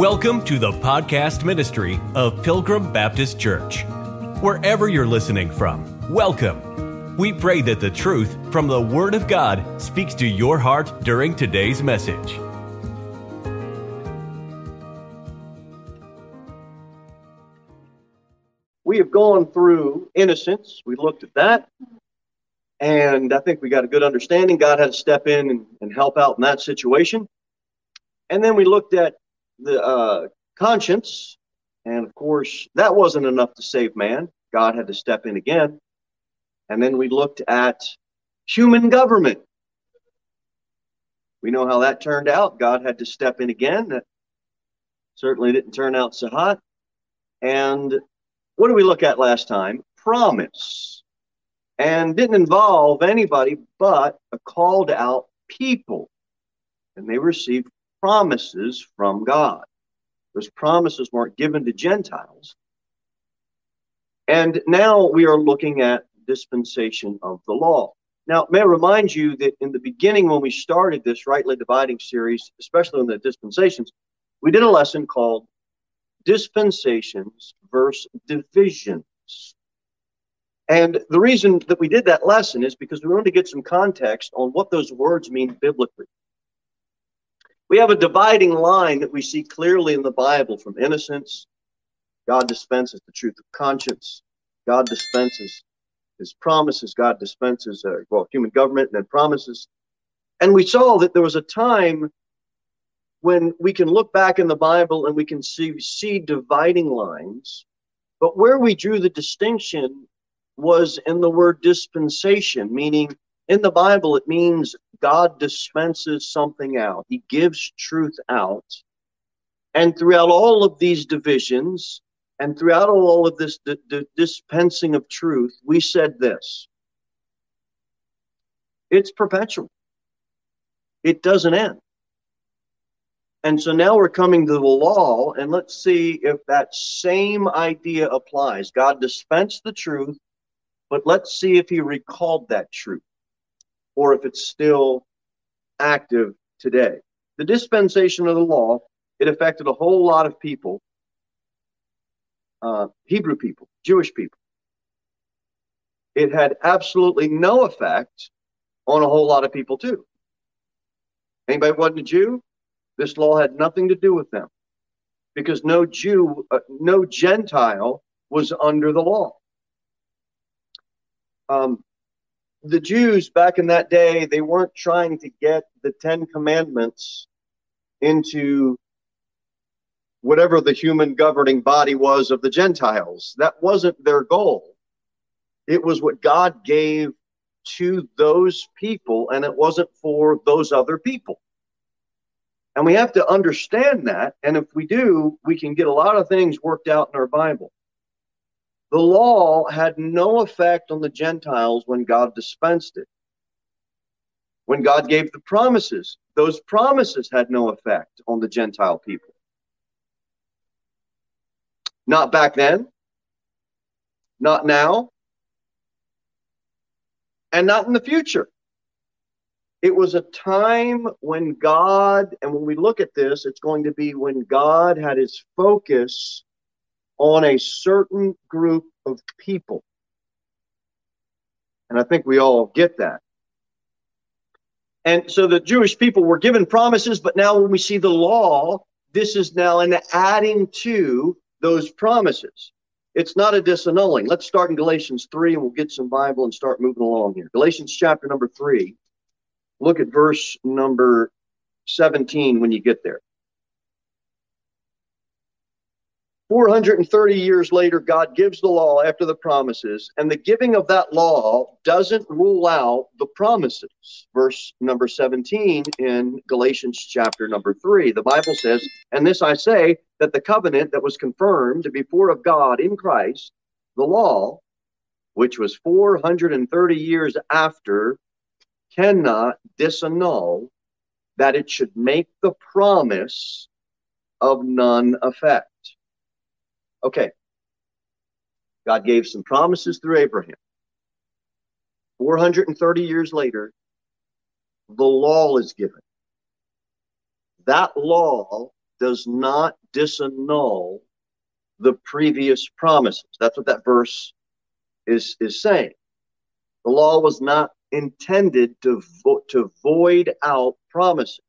Welcome to the podcast ministry of Pilgrim Baptist Church. Wherever you're listening from, welcome. We pray that the truth from the Word of God speaks to your heart during today's message. We have gone through innocence. We looked at that. And I think we got a good understanding. God had to step in and, and help out in that situation. And then we looked at the uh, conscience. And of course, that wasn't enough to save man. God had to step in again. And then we looked at human government. We know how that turned out. God had to step in again. That certainly didn't turn out so hot. And what did we look at last time? Promise. And didn't involve anybody but a called out people. And they received promises from God. Those promises weren't given to Gentiles. And now we are looking at dispensation of the law. Now, may I remind you that in the beginning, when we started this rightly dividing series, especially on the dispensations, we did a lesson called Dispensations versus Divisions. And the reason that we did that lesson is because we wanted to get some context on what those words mean biblically. We have a dividing line that we see clearly in the Bible from innocence. God dispenses the truth of conscience. God dispenses his promises. God dispenses, uh, well, human government and then promises. And we saw that there was a time when we can look back in the Bible and we can see, see dividing lines. But where we drew the distinction was in the word dispensation, meaning in the Bible, it means God dispenses something out, He gives truth out. And throughout all of these divisions, and throughout all of this dispensing of truth, we said this it's perpetual, it doesn't end. And so now we're coming to the law, and let's see if that same idea applies. God dispensed the truth, but let's see if He recalled that truth or if it's still active today. The dispensation of the law, it affected a whole lot of people, uh, Hebrew people, Jewish people. It had absolutely no effect on a whole lot of people too. Anybody wasn't a Jew? This law had nothing to do with them because no Jew, uh, no Gentile was under the law. Um, the Jews back in that day, they weren't trying to get the Ten Commandments into whatever the human governing body was of the Gentiles. That wasn't their goal. It was what God gave to those people, and it wasn't for those other people. And we have to understand that. And if we do, we can get a lot of things worked out in our Bible. The law had no effect on the Gentiles when God dispensed it. When God gave the promises, those promises had no effect on the Gentile people. Not back then, not now, and not in the future. It was a time when God, and when we look at this, it's going to be when God had his focus on a certain group of people. And I think we all get that. And so the Jewish people were given promises, but now when we see the law, this is now an adding to those promises. It's not a disannulling. Let's start in Galatians 3 and we'll get some Bible and start moving along here. Galatians chapter number 3. Look at verse number 17 when you get there. 430 years later, God gives the law after the promises, and the giving of that law doesn't rule out the promises. Verse number 17 in Galatians chapter number 3. The Bible says, And this I say, that the covenant that was confirmed before of God in Christ, the law, which was 430 years after, cannot disannul that it should make the promise of none effect. Okay. God gave some promises through Abraham. 430 years later, the law is given. That law does not disannul the previous promises. That's what that verse is, is saying. The law was not intended to, vo- to void out promises.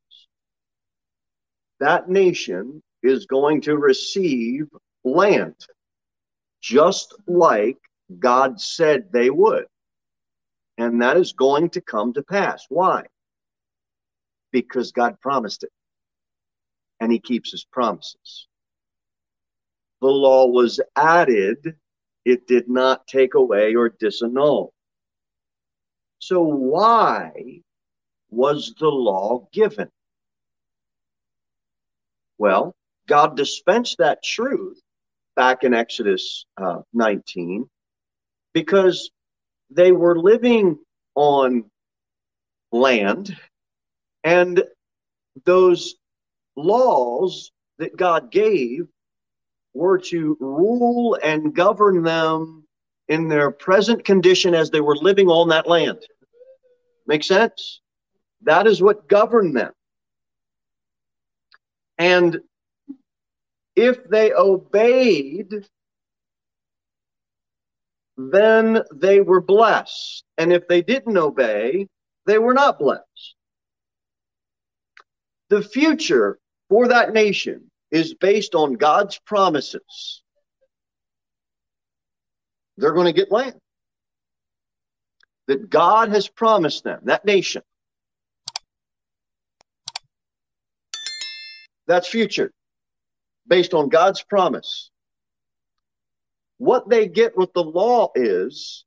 That nation is going to receive land, just like God said they would. And that is going to come to pass. Why? Because God promised it. And he keeps his promises. The law was added, it did not take away or disannul. So, why was the law given? Well, God dispensed that truth back in Exodus uh, 19 because they were living on land and those laws that God gave were to rule and govern them in their present condition as they were living on that land. Make sense? That is what governed them. And if they obeyed, then they were blessed. And if they didn't obey, they were not blessed. The future for that nation is based on God's promises. They're going to get land that God has promised them, that nation. That's future, based on God's promise. What they get with the law is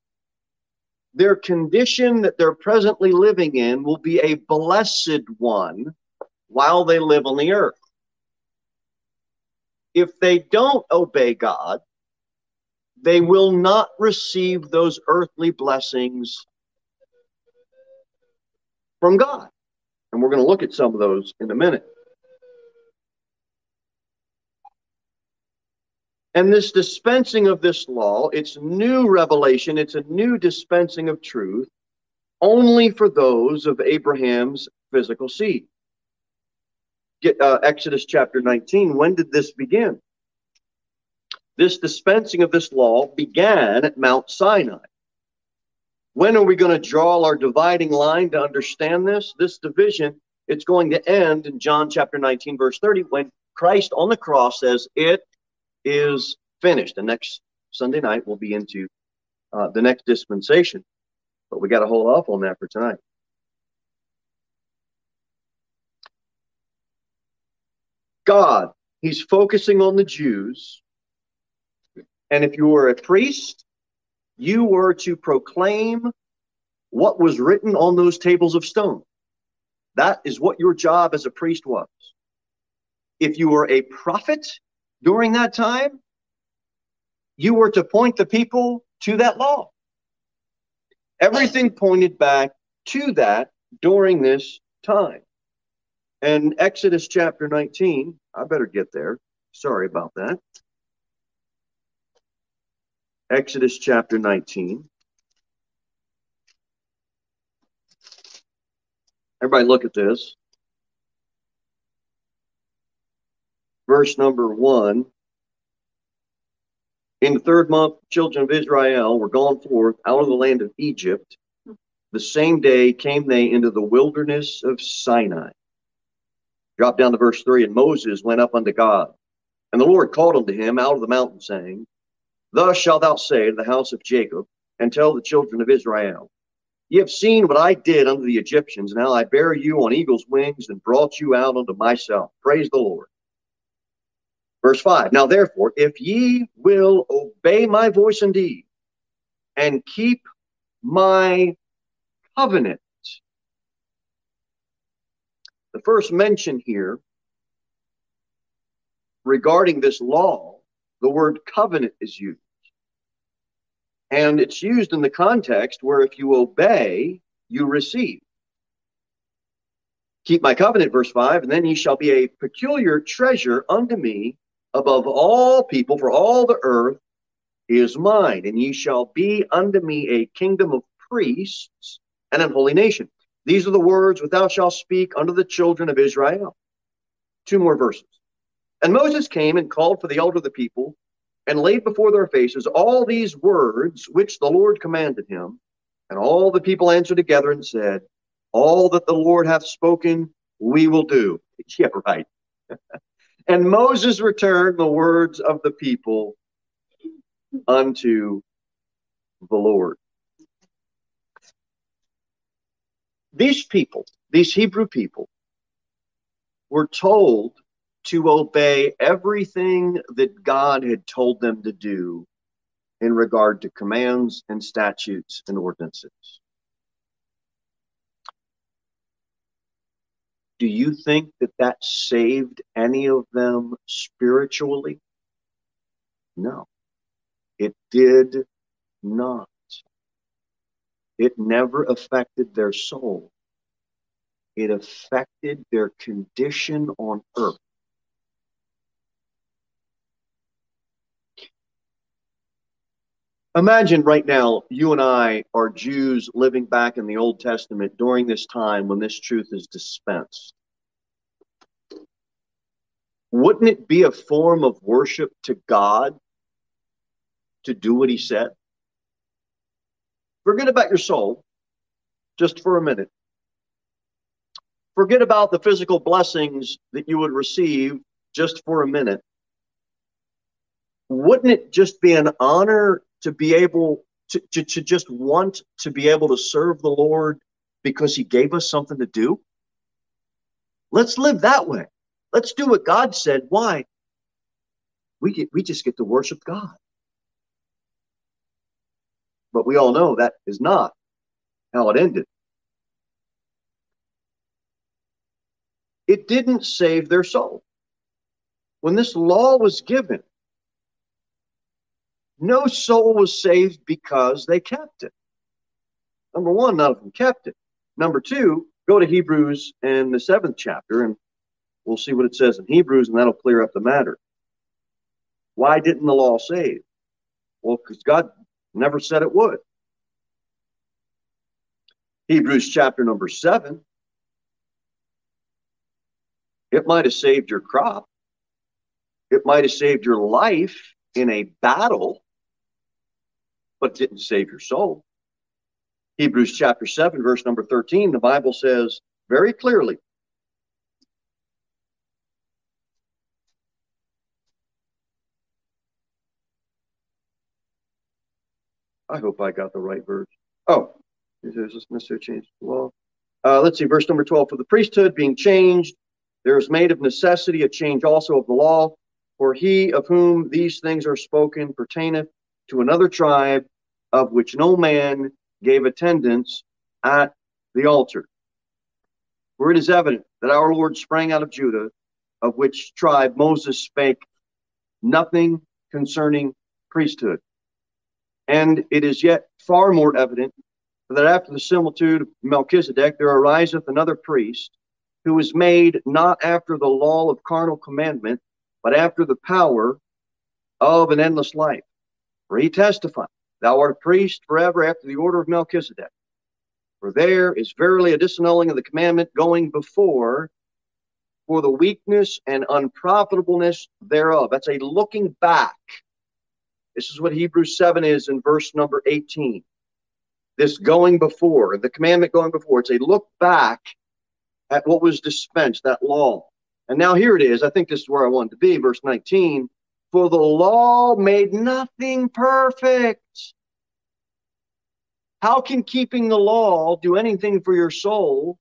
their condition that they're presently living in will be a blessed one while they live on the earth. If they don't obey God, they will not receive those earthly blessings from God. And we're going to look at some of those in a minute. And this dispensing of this law, it's new revelation, it's a new dispensing of truth only for those of Abraham's physical seed get uh, Exodus chapter 19. When did this begin? This dispensing of this law began at Mount Sinai. When are we going to draw our dividing line to understand this? This division, it's going to end in John chapter 19, verse 30, when Christ on the cross says, It is finished. And next Sunday night, we'll be into uh, the next dispensation. But we got to hold off on that for tonight. God. He's focusing on the Jews. And if you were a priest, you were to proclaim what was written on those tables of stone. That is what your job as a priest was. If you were a prophet during that time, you were to point the people to that law. Everything pointed back to that during this time. And Exodus chapter 19, I better get there. Sorry about that. Exodus chapter 19. Everybody look at this. Verse number one. In the third month, the children of Israel were gone forth out of the land of Egypt. The same day came they into the wilderness of Sinai. Drop down to verse 3 And Moses went up unto God. And the Lord called unto him out of the mountain, saying, Thus shalt thou say to the house of Jacob, and tell the children of Israel, Ye have seen what I did unto the Egyptians, and how I bare you on eagle's wings and brought you out unto myself. Praise the Lord. Verse 5 Now therefore, if ye will obey my voice indeed, and keep my covenant, the first mention here regarding this law, the word covenant is used. And it's used in the context where if you obey, you receive. Keep my covenant, verse 5, and then ye shall be a peculiar treasure unto me above all people, for all the earth is mine, and ye shall be unto me a kingdom of priests and an holy nation. These are the words which thou shalt speak unto the children of Israel. Two more verses. And Moses came and called for the elder of the people and laid before their faces all these words which the Lord commanded him. And all the people answered together and said, All that the Lord hath spoken, we will do. Yeah, right. and Moses returned the words of the people unto the Lord. These people, these Hebrew people, were told to obey everything that God had told them to do in regard to commands and statutes and ordinances. Do you think that that saved any of them spiritually? No, it did not. It never affected their soul. It affected their condition on earth. Imagine right now, you and I are Jews living back in the Old Testament during this time when this truth is dispensed. Wouldn't it be a form of worship to God to do what he said? Forget about your soul just for a minute. Forget about the physical blessings that you would receive just for a minute. Wouldn't it just be an honor to be able to, to, to just want to be able to serve the Lord because He gave us something to do? Let's live that way. Let's do what God said. Why? We get we just get to worship God. But we all know that is not how it ended. It didn't save their soul. When this law was given, no soul was saved because they kept it. Number one, none of them kept it. Number two, go to Hebrews in the seventh chapter and we'll see what it says in Hebrews and that'll clear up the matter. Why didn't the law save? Well, because God never said it would. Hebrews chapter number seven. It might have saved your crop. It might have saved your life in a battle but didn't save your soul. Hebrews chapter 7, verse number 13, the Bible says very clearly I hope I got the right verse. Oh, is this necessary change the law? Uh, let's see, verse number 12. For the priesthood being changed, there is made of necessity a change also of the law. For he of whom these things are spoken pertaineth to another tribe, of which no man gave attendance at the altar. For it is evident that our Lord sprang out of Judah, of which tribe Moses spake nothing concerning priesthood. And it is yet far more evident that after the similitude of Melchizedek there ariseth another priest, who is made not after the law of carnal commandment, but after the power of an endless life. For he testified Thou art a priest forever after the order of Melchizedek. For there is verily a disannulling of the commandment going before for the weakness and unprofitableness thereof. That's a looking back. This is what Hebrews 7 is in verse number 18. This going before, the commandment going before, it's a look back at what was dispensed, that law. And now here it is. I think this is where I wanted to be, verse 19. For the law made nothing perfect. How can keeping the law do anything for your soul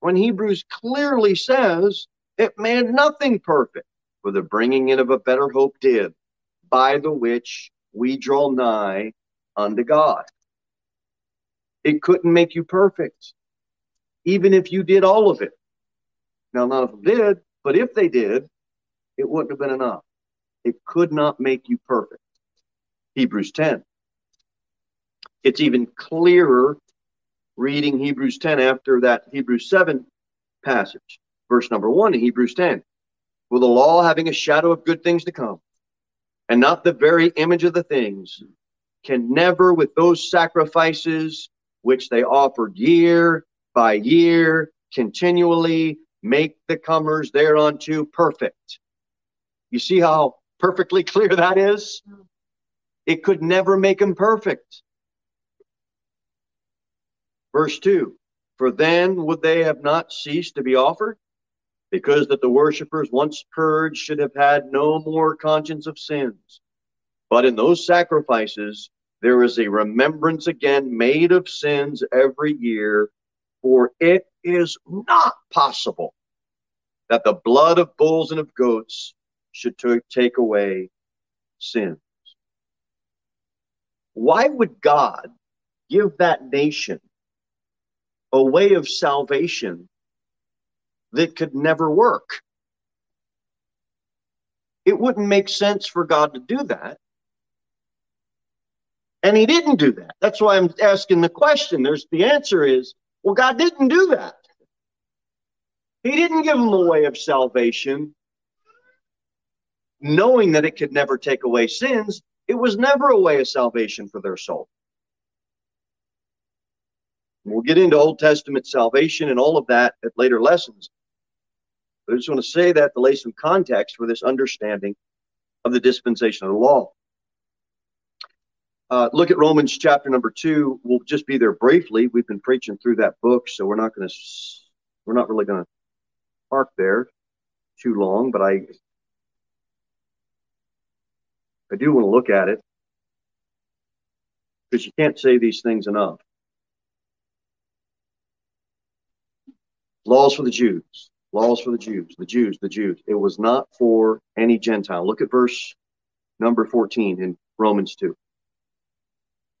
when Hebrews clearly says it made nothing perfect? For the bringing in of a better hope did, by the which we draw nigh unto God. It couldn't make you perfect, even if you did all of it. Now, none of them did, but if they did, it wouldn't have been enough. It could not make you perfect. Hebrews 10. It's even clearer reading Hebrews 10 after that Hebrews 7 passage. Verse number 1 in Hebrews 10. Will the law having a shadow of good things to come, and not the very image of the things, can never, with those sacrifices which they offered year by year, continually make the comers thereunto perfect. You see how perfectly clear that is? It could never make him perfect. Verse 2 For then would they have not ceased to be offered? Because that the worshippers, once purged, should have had no more conscience of sins. But in those sacrifices, there is a remembrance again made of sins every year, for it is not possible that the blood of bulls and of goats should take away sins. Why would God give that nation a way of salvation that could never work? It wouldn't make sense for God to do that. And he didn't do that. That's why I'm asking the question. There's the answer is, well, God didn't do that. He didn't give them a way of salvation, knowing that it could never take away sins. It was never a way of salvation for their soul. We'll get into Old Testament salvation and all of that at later lessons. But I just want to say that to lay some context for this understanding of the dispensation of the law. Uh, look at Romans chapter number two. We'll just be there briefly. We've been preaching through that book, so we're not going to, we're not really going to park there too long, but I, I do want to look at it because you can't say these things enough. Laws for the Jews, laws for the Jews, the Jews, the Jews. It was not for any Gentile. Look at verse number 14 in Romans 2.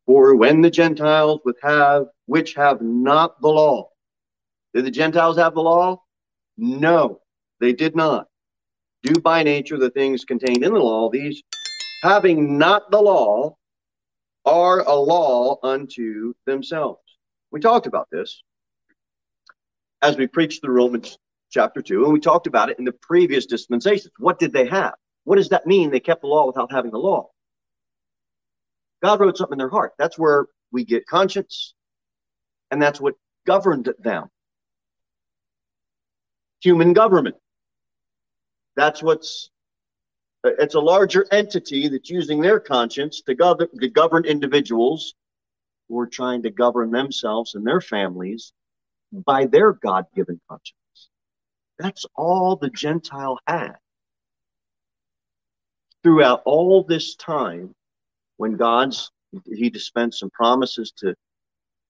For when the Gentiles would have, which have not the law, did the Gentiles have the law? No, they did not. Do by nature the things contained in the law, these having not the law are a law unto themselves. We talked about this as we preached through Romans chapter 2, and we talked about it in the previous dispensations. What did they have? What does that mean? They kept the law without having the law. God wrote something in their heart. That's where we get conscience, and that's what governed them. Human government. That's what's it's a larger entity that's using their conscience to govern, to govern individuals who are trying to govern themselves and their families by their God given conscience. That's all the Gentile had. Throughout all this time, when God's he dispensed some promises to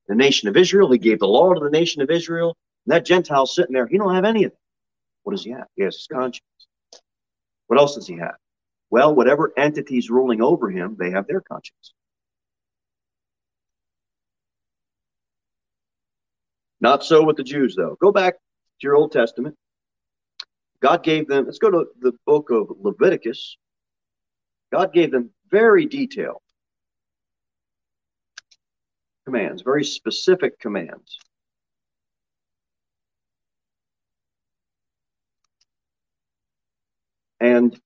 the nation of Israel, he gave the law to the nation of Israel. That Gentile sitting there, he don't have any of it. What does he have? He has his conscience. What else does he have? Well, whatever entities ruling over him, they have their conscience. Not so with the Jews, though. Go back to your Old Testament. God gave them, let's go to the book of Leviticus. God gave them very detailed commands, very specific commands. And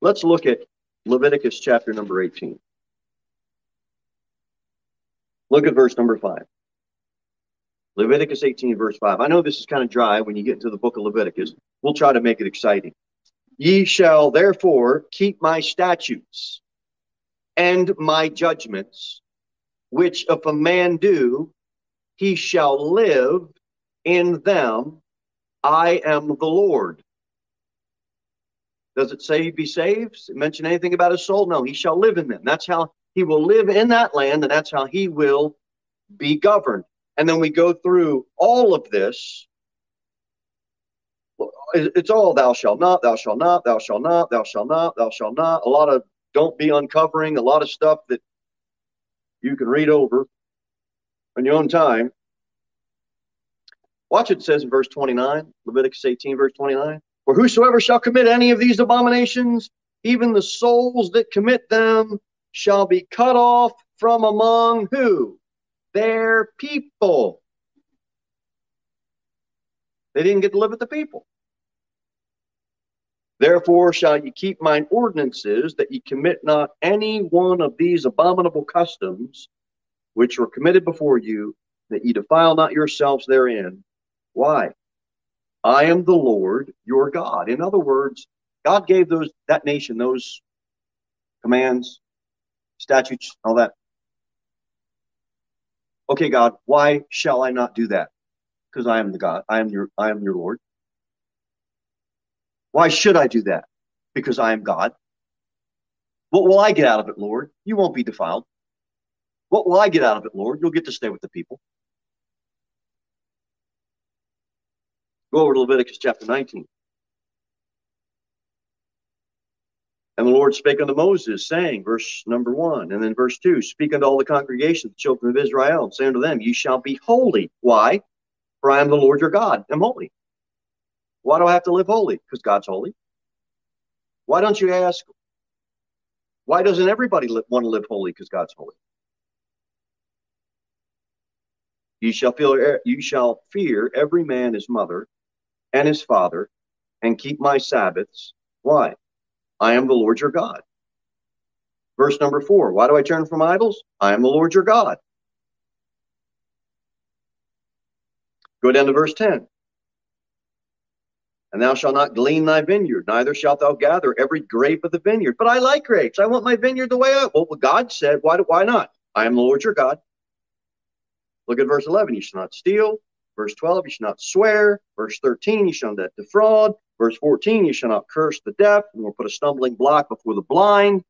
let's look at Leviticus chapter number 18. Look at verse number 5. Leviticus 18, verse 5. I know this is kind of dry when you get into the book of Leviticus. We'll try to make it exciting. Ye shall therefore keep my statutes and my judgments, which if a man do, he shall live in them. I am the Lord. Does it say he be saved? It mention anything about his soul? No, he shall live in them. That's how he will live in that land, and that's how he will be governed. And then we go through all of this. It's all thou shalt not, thou shalt not, thou shalt not, thou shalt not, thou shalt not. A lot of don't be uncovering, a lot of stuff that you can read over on your own time. Watch it says in verse 29, Leviticus 18, verse 29. For whosoever shall commit any of these abominations, even the souls that commit them, shall be cut off from among who? their people. They didn't get to live with the people. Therefore shall ye keep mine ordinances, that ye commit not any one of these abominable customs which were committed before you, that ye defile not yourselves therein. Why? I am the Lord your God. In other words, God gave those that nation those commands, statutes, all that. Okay, God, why shall I not do that? Because I am the God. I am your I am your Lord. Why should I do that? Because I am God. What will I get out of it, Lord? You won't be defiled. What will I get out of it, Lord? You'll get to stay with the people. Go over to Leviticus chapter 19. And the Lord spake unto Moses, saying, verse number one, and then verse two, speak unto all the congregation, the children of Israel, and say unto them, You shall be holy. Why? For I am the Lord your God, am holy. Why do I have to live holy? Because God's holy. Why don't you ask, why doesn't everybody want to live holy? Because God's holy. You shall feel you shall fear every man his mother and his father, and keep my Sabbaths. Why? I am the Lord your God. Verse number four. Why do I turn from idols? I am the Lord your God. Go down to verse 10. And thou shalt not glean thy vineyard, neither shalt thou gather every grape of the vineyard. But I like grapes. I want my vineyard the way I. Well, God said, why, why not? I am the Lord your God. Look at verse 11. You shall not steal. Verse 12, you shall not swear. Verse 13, you shall not defraud. Verse 14, you shall not curse the deaf, nor put a stumbling block before the blind.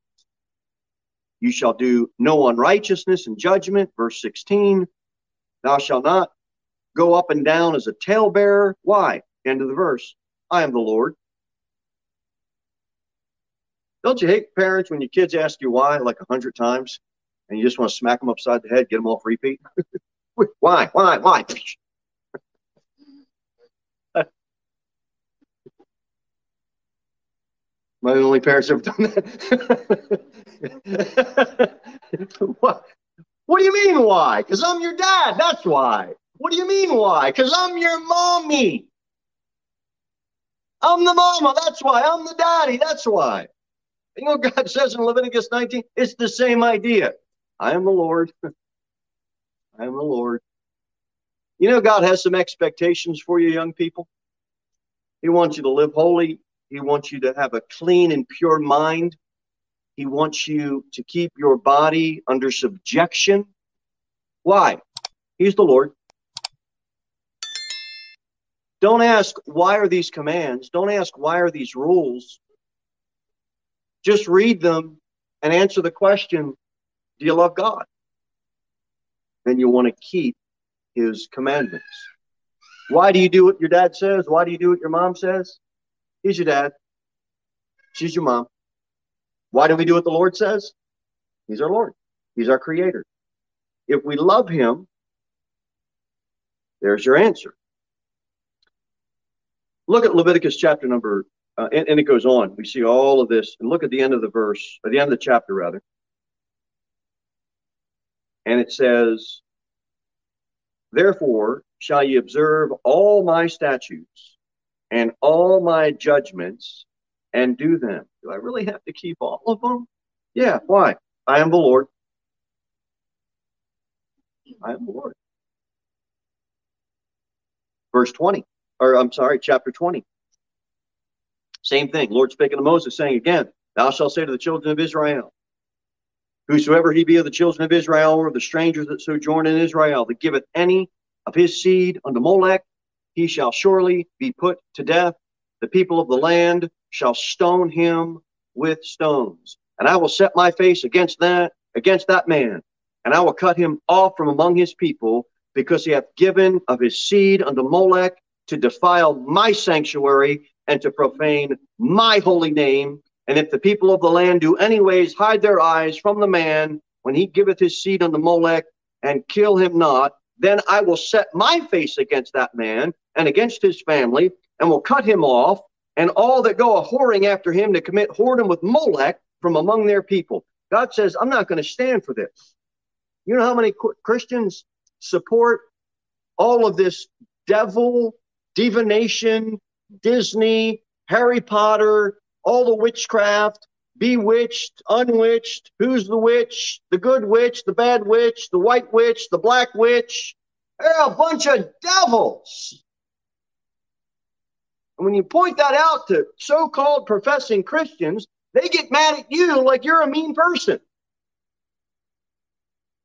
You shall do no unrighteousness in judgment. Verse 16, thou shalt not go up and down as a talebearer. Why? End of the verse. I am the Lord. Don't you hate parents when your kids ask you why like a hundred times and you just want to smack them upside the head, get them off repeat? why? Why? Why? My only parents have done that. what? What do you mean why? Because I'm your dad. That's why. What do you mean why? Because I'm your mommy. I'm the mama. That's why. I'm the daddy. That's why. You know God says in Leviticus 19? It's the same idea. I am the Lord. I am the Lord. You know, God has some expectations for you, young people. He wants you to live holy. He wants you to have a clean and pure mind. He wants you to keep your body under subjection. Why? He's the Lord. Don't ask, why are these commands? Don't ask, why are these rules? Just read them and answer the question, do you love God? Then you want to keep his commandments. Why do you do what your dad says? Why do you do what your mom says? He's your dad. She's your mom. Why do we do what the Lord says? He's our Lord. He's our creator. If we love him, there's your answer. Look at Leviticus chapter number, uh, and, and, it goes on. We see all of this, and look at the end of the verse, or the end of the chapter, rather. And it says, Therefore shall ye observe all my statutes and all my judgments and do them. Do I really have to keep all of them? Yeah. Why? I am the Lord. I am the Lord. Verse 20 or I'm sorry, chapter 20. Same thing. Lord speaking to Moses, saying again, Thou shalt say to the children of Israel, Whosoever he be of the children of Israel, or of the strangers that sojourn in Israel, that giveth any of his seed unto Molech, he shall surely be put to death. The people of the land shall stone him with stones. And I will set my face against that, against that man, and I will cut him off from among his people, because he hath given of his seed unto Molech, to defile my sanctuary and to profane my holy name. And if the people of the land do anyways hide their eyes from the man when he giveth his seed unto Molech and kill him not, then I will set my face against that man and against his family and will cut him off and all that go a whoring after him to commit whoredom with Molech from among their people. God says, I'm not going to stand for this. You know how many Christians support all of this devil divination, Disney, Harry Potter, all the witchcraft, bewitched, unwitched, who's the witch, the good witch, the bad witch, the white witch, the black witch. They're a bunch of devils. And when you point that out to so called professing Christians, they get mad at you like you're a mean person.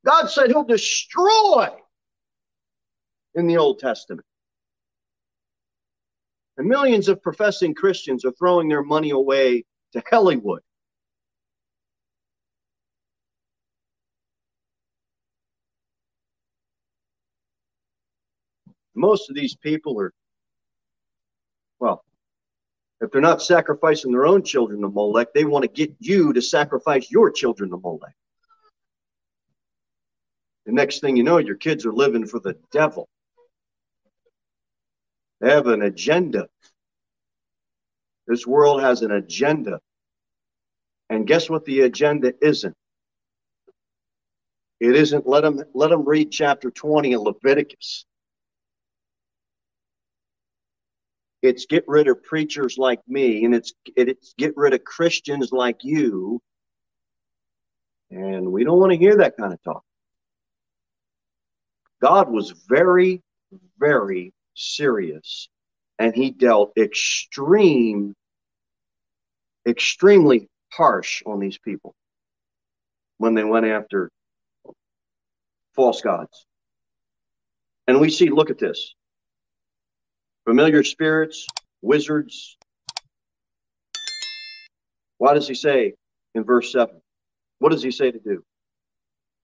God said he'll destroy in the Old Testament. And millions of professing Christians are throwing their money away to Hollywood. Most of these people are, well, if they're not sacrificing their own children to Molech, they want to get you to sacrifice your children to Molech. The next thing you know, your kids are living for the devil. They have an agenda. This world has an agenda. And guess what the agenda isn't? It isn't let them let them read chapter 20 in Leviticus. It's get rid of preachers like me, and it's it's get rid of Christians like you. And we don't want to hear that kind of talk. God was very, very serious, and he dealt extreme, extremely harsh on these people when they went after false gods. And we see, look at this familiar spirits, wizards. Why does he say in verse 7? What does he say to do?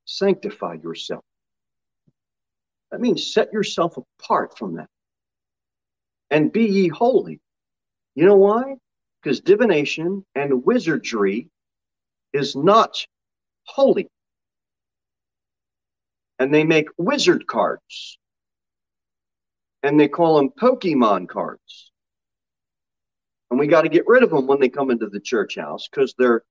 Sanctify yourself. That means set yourself apart from that and be ye holy. You know why? Because divination and wizardry is not holy. And they make wizard cards. And they call them Pokemon cards. And we got to get rid of them when they come into the church house because they're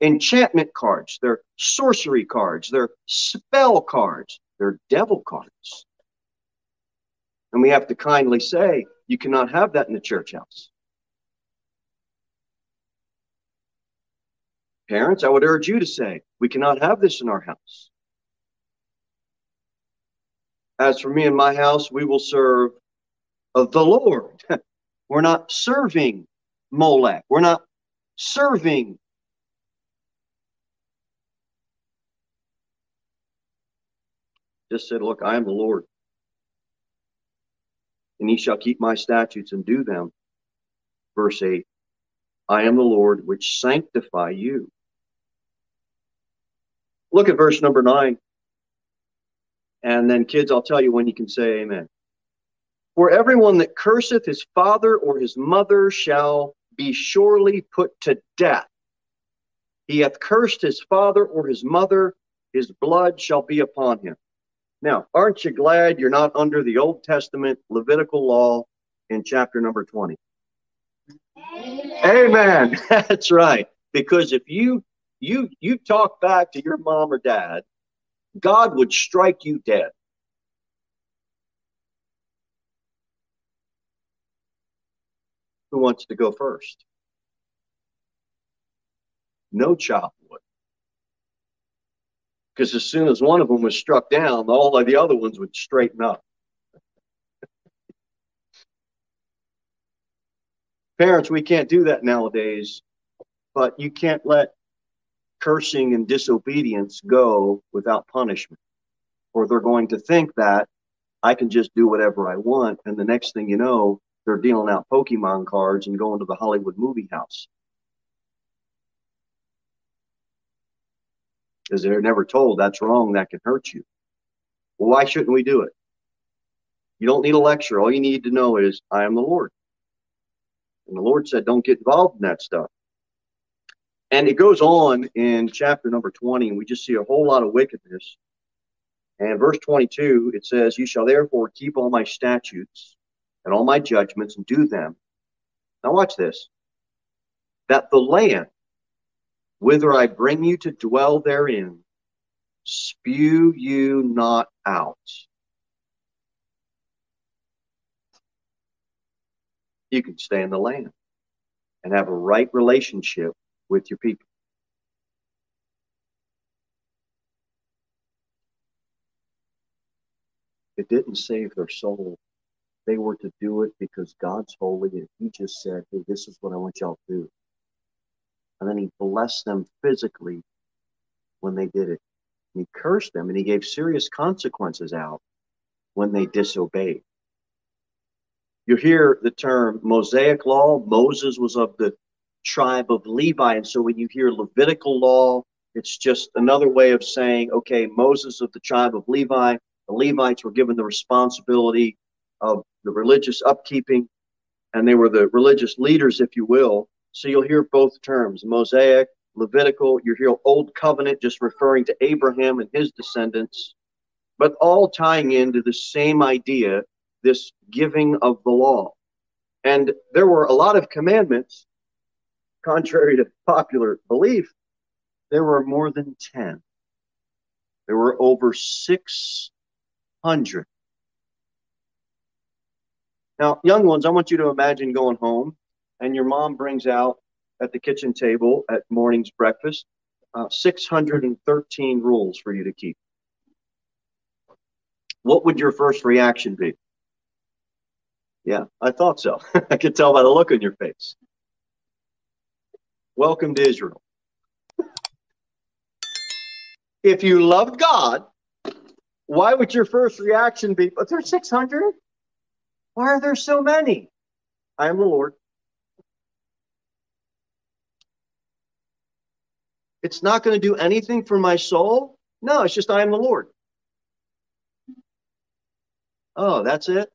enchantment cards, they're sorcery cards, they're spell cards, they're devil cards. And we have to kindly say, you cannot have that in the church house. Parents, I would urge you to say, we cannot have this in our house. As for me and my house, we will serve the Lord. We're not serving Molech. We're not serving just said, Look, I am the Lord and ye shall keep my statutes and do them. Verse 8 I am the Lord which sanctify you. Look at verse number 9. And then, kids, I'll tell you when you can say amen. For everyone that curseth his father or his mother shall be surely put to death. He hath cursed his father or his mother, his blood shall be upon him. Now, aren't you glad you're not under the Old Testament Levitical law in chapter number 20? Amen. Amen. That's right. Because if you you you talk back to your mom or dad, God would strike you dead. Who wants to go first? No child would because as soon as one of them was struck down, all of the other ones would straighten up. Parents, we can't do that nowadays, but you can't let cursing and disobedience go without punishment, or they're going to think that I can just do whatever I want, and the next thing you know, they're dealing out Pokemon cards and going to the Hollywood movie house. because they're never told that's wrong, that can hurt you. Well, why shouldn't we do it? You don't need a lecture. All you need to know is, I am the Lord. And the Lord said, don't get involved in that stuff. And it goes on in chapter number 20, and we just see a whole lot of wickedness. And verse 22, it says, You shall therefore keep all my statutes and all my judgments and do them. Now, watch this. That the land whither I bring you to dwell therein, spew you not out. You can stay in the land and have a right relationship with your people. It didn't save their soul. They were to do it because God's holy, and He just said, Hey, this is what I want y'all to do. And then He blessed them physically when they did it. He cursed them, and He gave serious consequences out when they disobeyed. You hear the term Mosaic law. Moses was of the tribe of Levi. And so when you hear Levitical law, it's just another way of saying, okay, Moses of the tribe of Levi, the Levites were given the responsibility of the religious upkeeping, and they were the religious leaders, if you will. So you'll hear both terms Mosaic, Levitical, you hear Old Covenant just referring to Abraham and his descendants, but all tying into the same idea this giving of the law. And there were a lot of commandments, contrary to popular belief, there were more than 10. There were over 600. Now, young ones, I want you to imagine going home and your mom brings out at the kitchen table at morning's breakfast uh, 613 rules for you to keep. What would your first reaction be? Yeah, I thought so. I could tell by the look on your face. Welcome to Israel. If you loved God, why would your first reaction be, but there's 600? Why are there so many? I am the Lord. It's not going to do anything for my soul. No, it's just I am the Lord. Oh, that's it?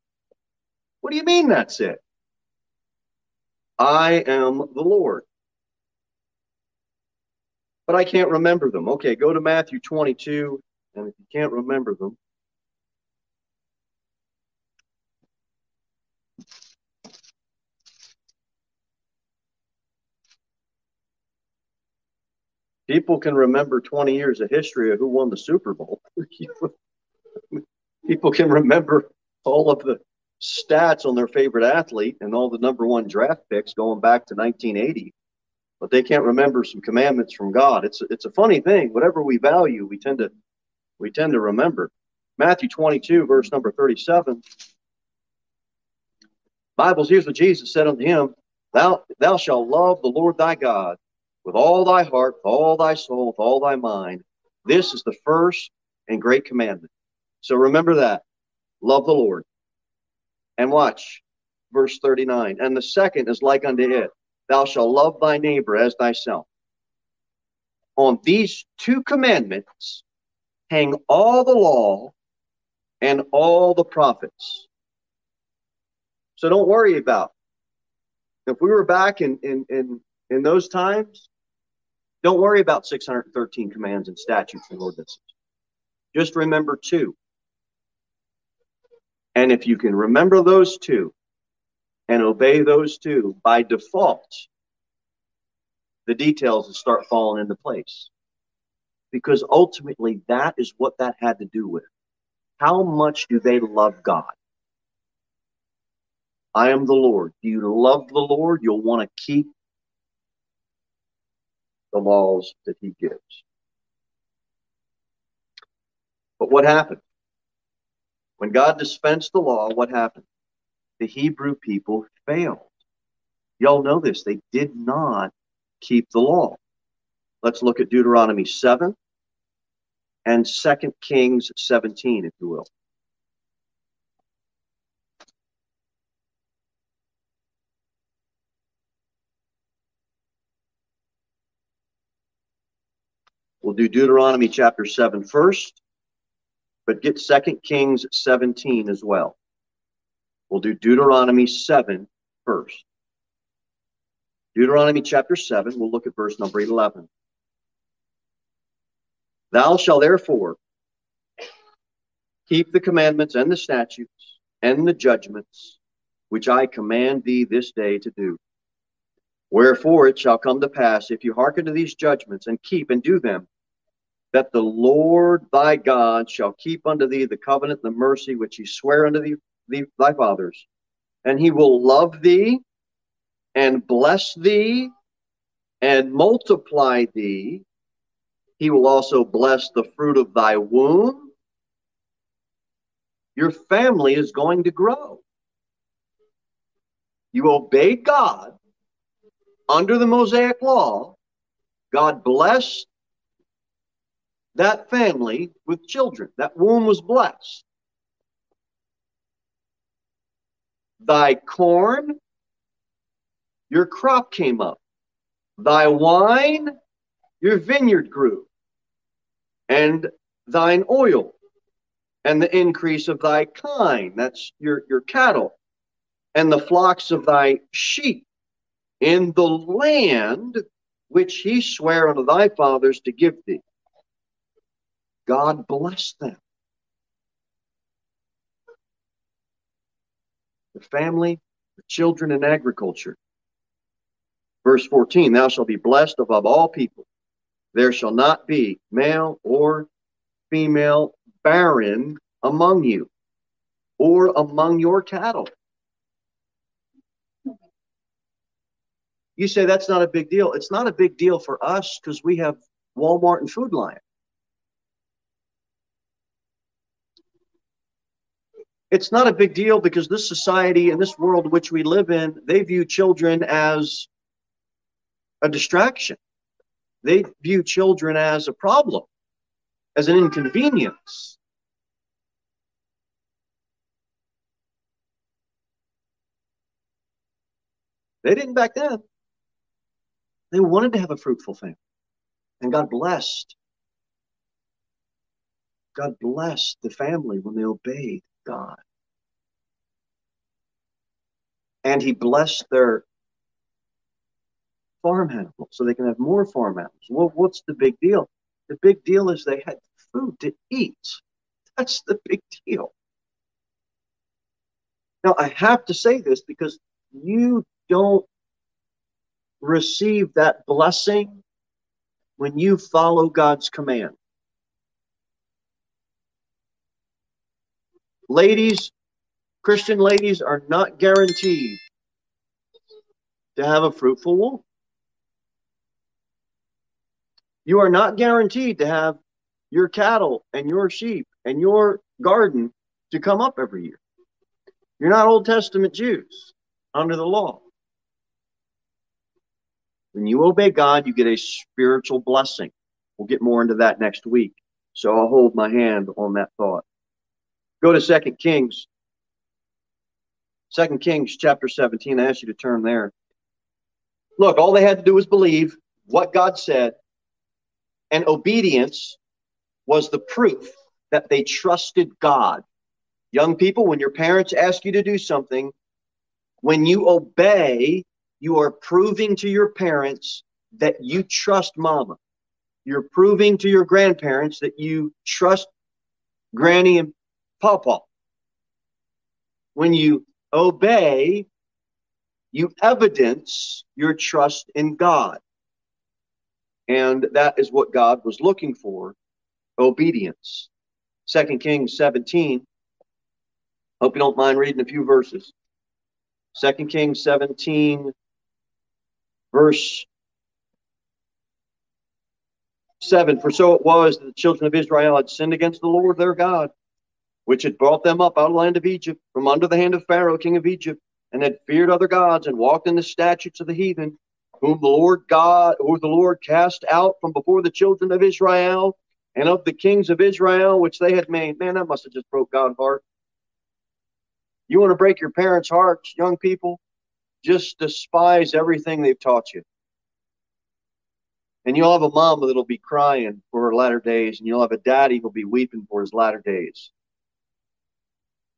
What do you mean that's it? I am the Lord. But I can't remember them. Okay, go to Matthew 22, and if you can't remember them, people can remember 20 years of history of who won the Super Bowl. people can remember all of the stats on their favorite athlete and all the number one draft picks going back to 1980, but they can't remember some commandments from God. It's it's a funny thing. Whatever we value, we tend to we tend to remember. Matthew 22, verse number 37. Bibles, here's what Jesus said unto him: Thou thou shalt love the Lord thy God with all thy heart, with all thy soul, with all thy mind. This is the first and great commandment. So remember that. Love the Lord. And watch verse 39. And the second is like unto it Thou shalt love thy neighbor as thyself. On these two commandments hang all the law and all the prophets. So don't worry about. If we were back in in in, in those times, don't worry about 613 commands and statutes and ordinances. Just remember two. And if you can remember those two and obey those two by default, the details will start falling into place. Because ultimately, that is what that had to do with. How much do they love God? I am the Lord. Do you love the Lord? You'll want to keep the laws that He gives. But what happened? When God dispensed the law, what happened? The Hebrew people failed. Y'all know this. They did not keep the law. Let's look at Deuteronomy 7 and 2 Kings 17, if you will. We'll do Deuteronomy chapter 7 first but get Second Kings 17 as well. We'll do Deuteronomy 7 first. Deuteronomy chapter 7, we'll look at verse number 11. Thou shalt therefore keep the commandments and the statutes and the judgments which I command thee this day to do. Wherefore it shall come to pass, if you hearken to these judgments and keep and do them, that the Lord thy God shall keep unto thee the covenant and the mercy which he sware unto thee, thee thy fathers, and he will love thee and bless thee and multiply thee. He will also bless the fruit of thy womb. Your family is going to grow. You obeyed God under the Mosaic law. God blessed that family with children. That womb was blessed. Thy corn, your crop came up. Thy wine, your vineyard grew. And thine oil, and the increase of thy kine, that's your, your cattle, and the flocks of thy sheep in the land which he sware unto thy fathers to give thee. God bless them. The family, the children, and agriculture. Verse 14 Thou shalt be blessed above all people. There shall not be male or female barren among you or among your cattle. You say that's not a big deal. It's not a big deal for us because we have Walmart and Food Lion. It's not a big deal because this society and this world which we live in, they view children as a distraction. They view children as a problem, as an inconvenience. They didn't back then. They wanted to have a fruitful family. And God blessed. God blessed the family when they obeyed God. And He blessed their farm animals so they can have more farm animals. Well, what's the big deal? The big deal is they had food to eat. That's the big deal. Now, I have to say this because you don't receive that blessing when you follow God's command. Ladies, Christian ladies are not guaranteed to have a fruitful womb. You are not guaranteed to have your cattle and your sheep and your garden to come up every year. You're not Old Testament Jews under the law. When you obey God, you get a spiritual blessing. We'll get more into that next week. So I'll hold my hand on that thought. Go to Second Kings. Second Kings chapter 17. I ask you to turn there. Look, all they had to do was believe what God said, and obedience was the proof that they trusted God. Young people, when your parents ask you to do something, when you obey, you are proving to your parents that you trust mama. You're proving to your grandparents that you trust granny and papa. When you obey, you evidence your trust in God. And that is what God was looking for obedience. Second Kings 17. Hope you don't mind reading a few verses. Second Kings 17, verse 7 For so it was that the children of Israel had sinned against the Lord their God, which had brought them up out of the land of Egypt from under the hand of Pharaoh, king of Egypt, and had feared other gods and walked in the statutes of the heathen, whom the Lord God, or the Lord cast out from before the children of Israel and of the kings of Israel, which they had made. Man, that must have just broke God's heart. You want to break your parents' hearts, young people? just despise everything they've taught you. And you'll have a mom that'll be crying for her latter days, and you'll have a daddy who'll be weeping for his latter days.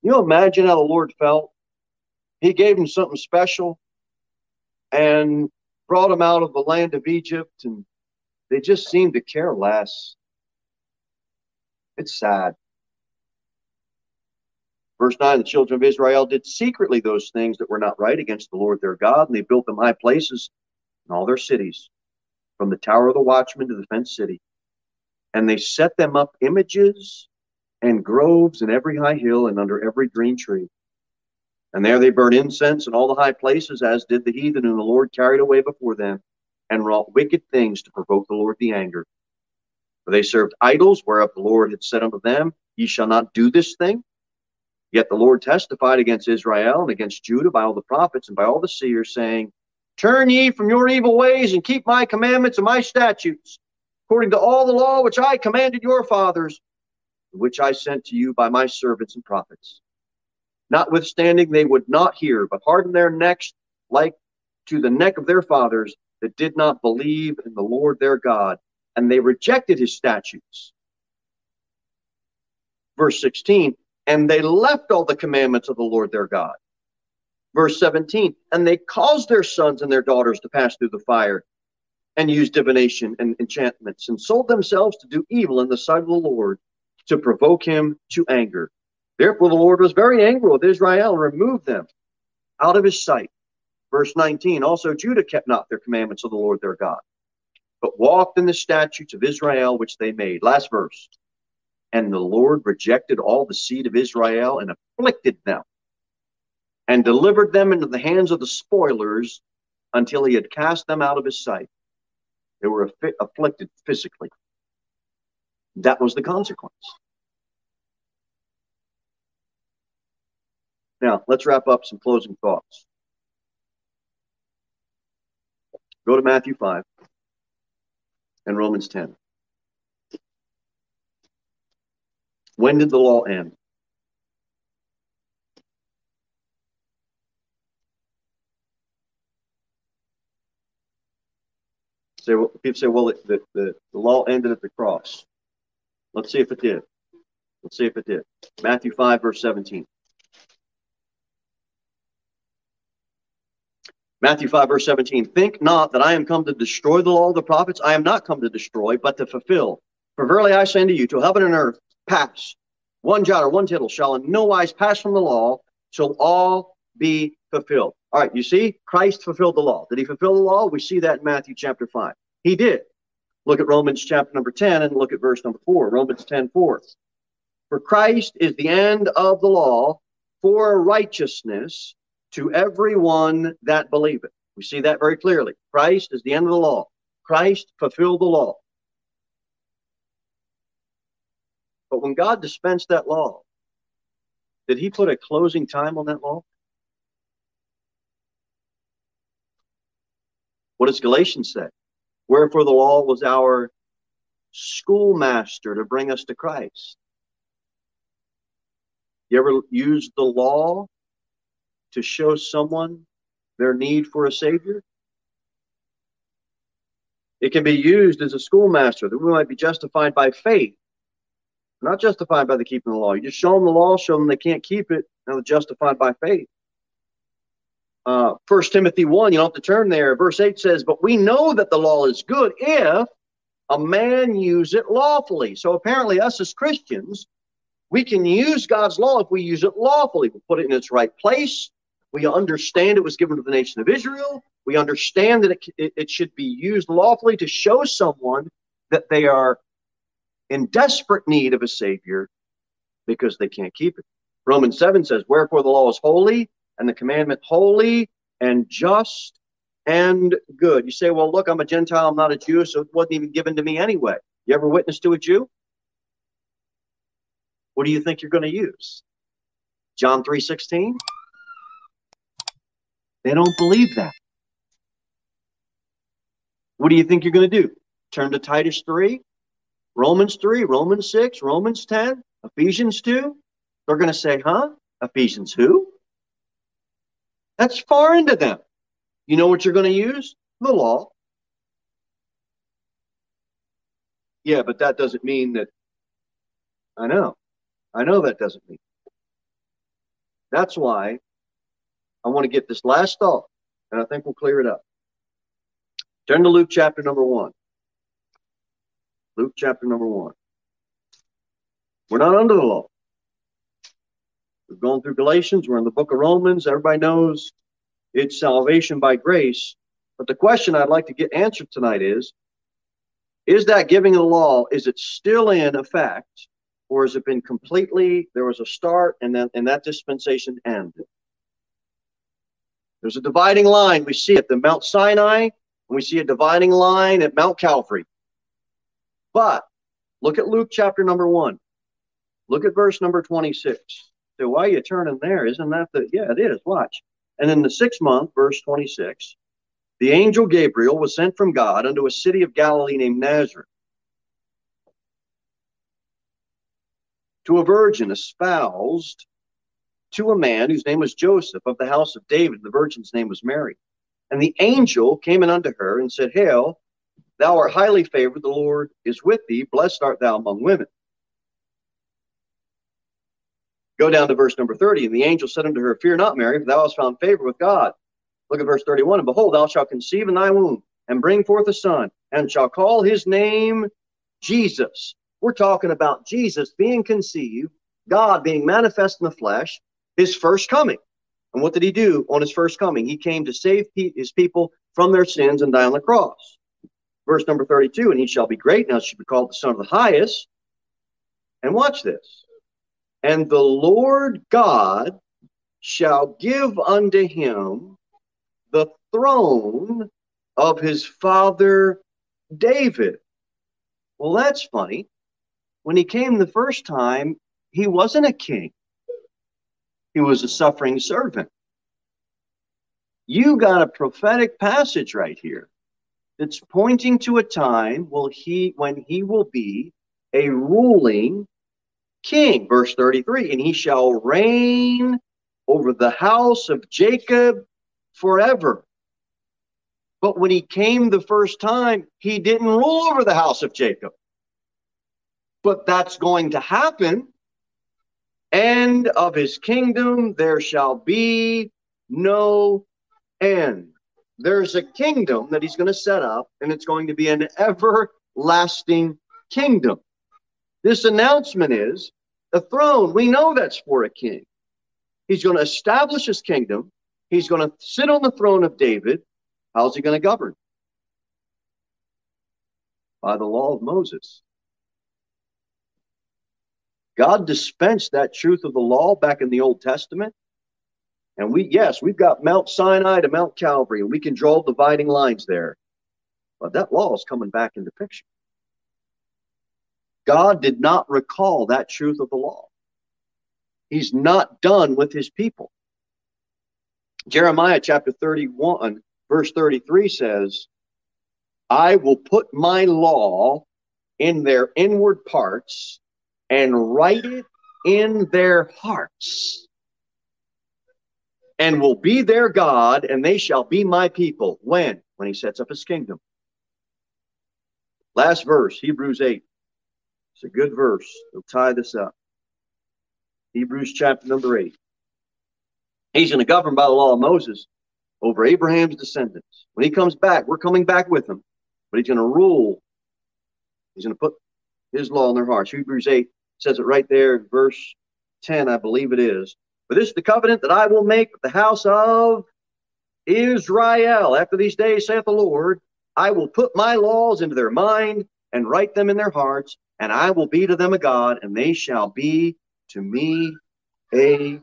You imagine how the Lord felt? He gave him something special and brought him out of the land of Egypt, and they just seemed to care less. It's sad. Verse 9 the children of Israel did secretly those things that were not right against the Lord their God, and they built them high places in all their cities, from the tower of the watchman to the fenced city. And they set them up images and groves in every high hill and under every green tree. And there they burned incense in all the high places, as did the heathen whom the Lord carried away before them, and wrought wicked things to provoke the Lord the anger. For they served idols, whereof the Lord had said unto them, Ye shall not do this thing. Yet the Lord testified against Israel and against Judah by all the prophets and by all the seers, saying, Turn ye from your evil ways and keep my commandments and my statutes, according to all the law which I commanded your fathers, which I sent to you by my servants and prophets. Notwithstanding, they would not hear, but hardened their necks like to the neck of their fathers that did not believe in the Lord their God, and they rejected his statutes. Verse 16, and they left all the commandments of the Lord their God. Verse 17, and they caused their sons and their daughters to pass through the fire and use divination and enchantments and sold themselves to do evil in the sight of the Lord to provoke him to anger. Therefore, the Lord was very angry with Israel and removed them out of his sight. Verse 19, also Judah kept not their commandments of the Lord their God, but walked in the statutes of Israel which they made. Last verse. And the Lord rejected all the seed of Israel and afflicted them and delivered them into the hands of the spoilers until he had cast them out of his sight. They were afflicted physically. That was the consequence. Now, let's wrap up some closing thoughts. Go to Matthew 5 and Romans 10. When did the law end? Say, people say, well, the, the, the law ended at the cross. Let's see if it did. Let's see if it did. Matthew 5, verse 17. Matthew 5, verse 17. Think not that I am come to destroy the law of the prophets. I am not come to destroy, but to fulfill. For verily I say unto you, till heaven and earth pass, one jot or one tittle shall in no wise pass from the law till all be fulfilled. All right, you see, Christ fulfilled the law. Did he fulfill the law? We see that in Matthew chapter 5. He did. Look at Romans chapter number 10 and look at verse number 4. Romans 10 4. For Christ is the end of the law for righteousness to everyone that believeth. We see that very clearly. Christ is the end of the law. Christ fulfilled the law. But when God dispensed that law, did he put a closing time on that law? What does Galatians say? Wherefore the law was our schoolmaster to bring us to Christ. You ever use the law to show someone their need for a Savior? It can be used as a schoolmaster that we might be justified by faith, not justified by the keeping of the law. You just show them the law, show them they can't keep it, now they're justified by faith. Uh, Timothy 1, you don't have to turn there. Verse 8 says, But we know that the law is good if a man use it lawfully. So apparently, us as Christians, we can use God's law if we use it lawfully. We put it in its right place. We understand it was given to the nation of Israel. We understand that it, it should be used lawfully to show someone that they are in desperate need of a Savior because they can't keep it. Romans 7 says, Wherefore the law is holy, and the commandment holy and just and good. You say, well, look, I'm a Gentile, I'm not a Jew, so it wasn't even given to me anyway. You ever witness to a Jew? What do you think you're going to use? John 3:16? They don't believe that. What do you think you're going to do? Turn to Titus 3, Romans 3, Romans 6, Romans 10, Ephesians 2? They're going to say, huh? Ephesians who? That's foreign to them. You know what you're going to use? The law. Yeah, but that doesn't mean that. I know. I know that doesn't mean. That's why I want to get this last thought, and I think we'll clear it up. Turn to Luke chapter number one. Luke chapter number one. We're not under the law. We've gone through Galatians. We're in the book of Romans. Everybody knows it's salvation by grace. But the question I'd like to get answered tonight is, is that giving of the law, is it still in effect? Or has it been completely, there was a start and then and that dispensation ended? There's a dividing line. We see it at Mount Sinai, and we see a dividing line at Mount Calvary. But look at Luke chapter number one. Look at verse number 26. So why are you turning there? Isn't that the yeah, it is. Watch. And in the sixth month, verse 26, the angel Gabriel was sent from God unto a city of Galilee named Nazareth to a virgin espoused to a man whose name was Joseph of the house of David. The virgin's name was Mary. And the angel came in unto her and said, Hail, thou art highly favored, the Lord is with thee, blessed art thou among women. Go down to verse number 30. And the angel said unto her, Fear not, Mary, for thou hast found favor with God. Look at verse 31. And behold, thou shalt conceive in thy womb and bring forth a son, and shall call his name Jesus. We're talking about Jesus being conceived, God being manifest in the flesh, his first coming. And what did he do on his first coming? He came to save his people from their sins and die on the cross. Verse number 32 And he shall be great, now shall be called the Son of the Highest. And watch this. And the Lord God shall give unto him the throne of his father David. Well, that's funny. When he came the first time, he wasn't a king, he was a suffering servant. You got a prophetic passage right here that's pointing to a time will he when he will be a ruling king verse 33 and he shall reign over the house of Jacob forever but when he came the first time he didn't rule over the house of Jacob but that's going to happen and of his kingdom there shall be no end. There's a kingdom that he's going to set up, and it's going to be an everlasting kingdom. This announcement is the throne. We know that's for a king. He's going to establish his kingdom. He's going to sit on the throne of David. How's he going to govern? By the law of Moses. God dispensed that truth of the law back in the Old Testament. And we, yes, we've got Mount Sinai to Mount Calvary, and we can draw dividing lines there. But that law is coming back into picture. God did not recall that truth of the law. He's not done with his people. Jeremiah chapter 31, verse 33 says, I will put my law in their inward parts and write it in their hearts and will be their God, and they shall be my people. When? When he sets up his kingdom. Last verse, Hebrews 8. It's a good verse. It'll tie this up. Hebrews chapter number 8. He's going to govern by the law of Moses over Abraham's descendants. When he comes back, we're coming back with him, but he's going to rule. He's going to put his law in their hearts. Hebrews 8 says it right there verse 10, I believe it is. But this is the covenant that I will make with the house of Israel. After these days, saith the Lord, I will put my laws into their mind and write them in their hearts, and I will be to them a God, and they shall be to me a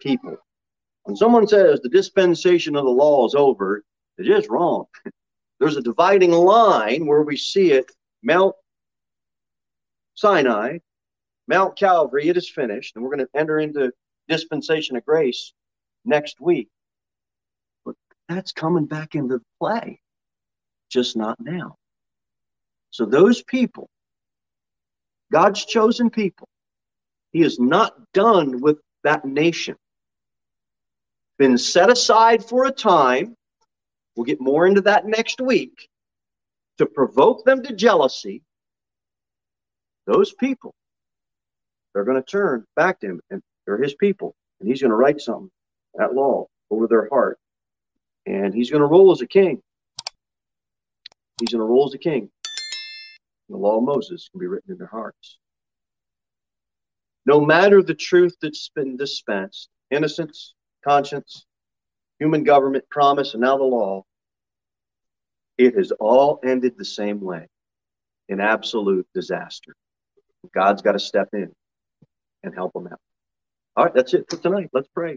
people. When someone says the dispensation of the law is over, it is wrong. There's a dividing line where we see it Mount Sinai Mount Calvary, it is finished, and we're going to enter into dispensation of grace next week. But that's coming back into play, just not now. So those people, God's chosen people, He is not done with that nation. Been set aside for a time. We'll get more into that next week to provoke them to jealousy. Those people they're going to turn back to him, and they're his people, and he's going to write something, that law, over their heart, and he's going to rule as a king. He's going to rule as a king. The law of Moses can be written in their hearts. No matter the truth that's been dispensed, innocence, conscience, human government, promise, and now the law, it has all ended the same way in absolute disaster. God's got to step in and help them out. All right, that's it for tonight. Let's pray.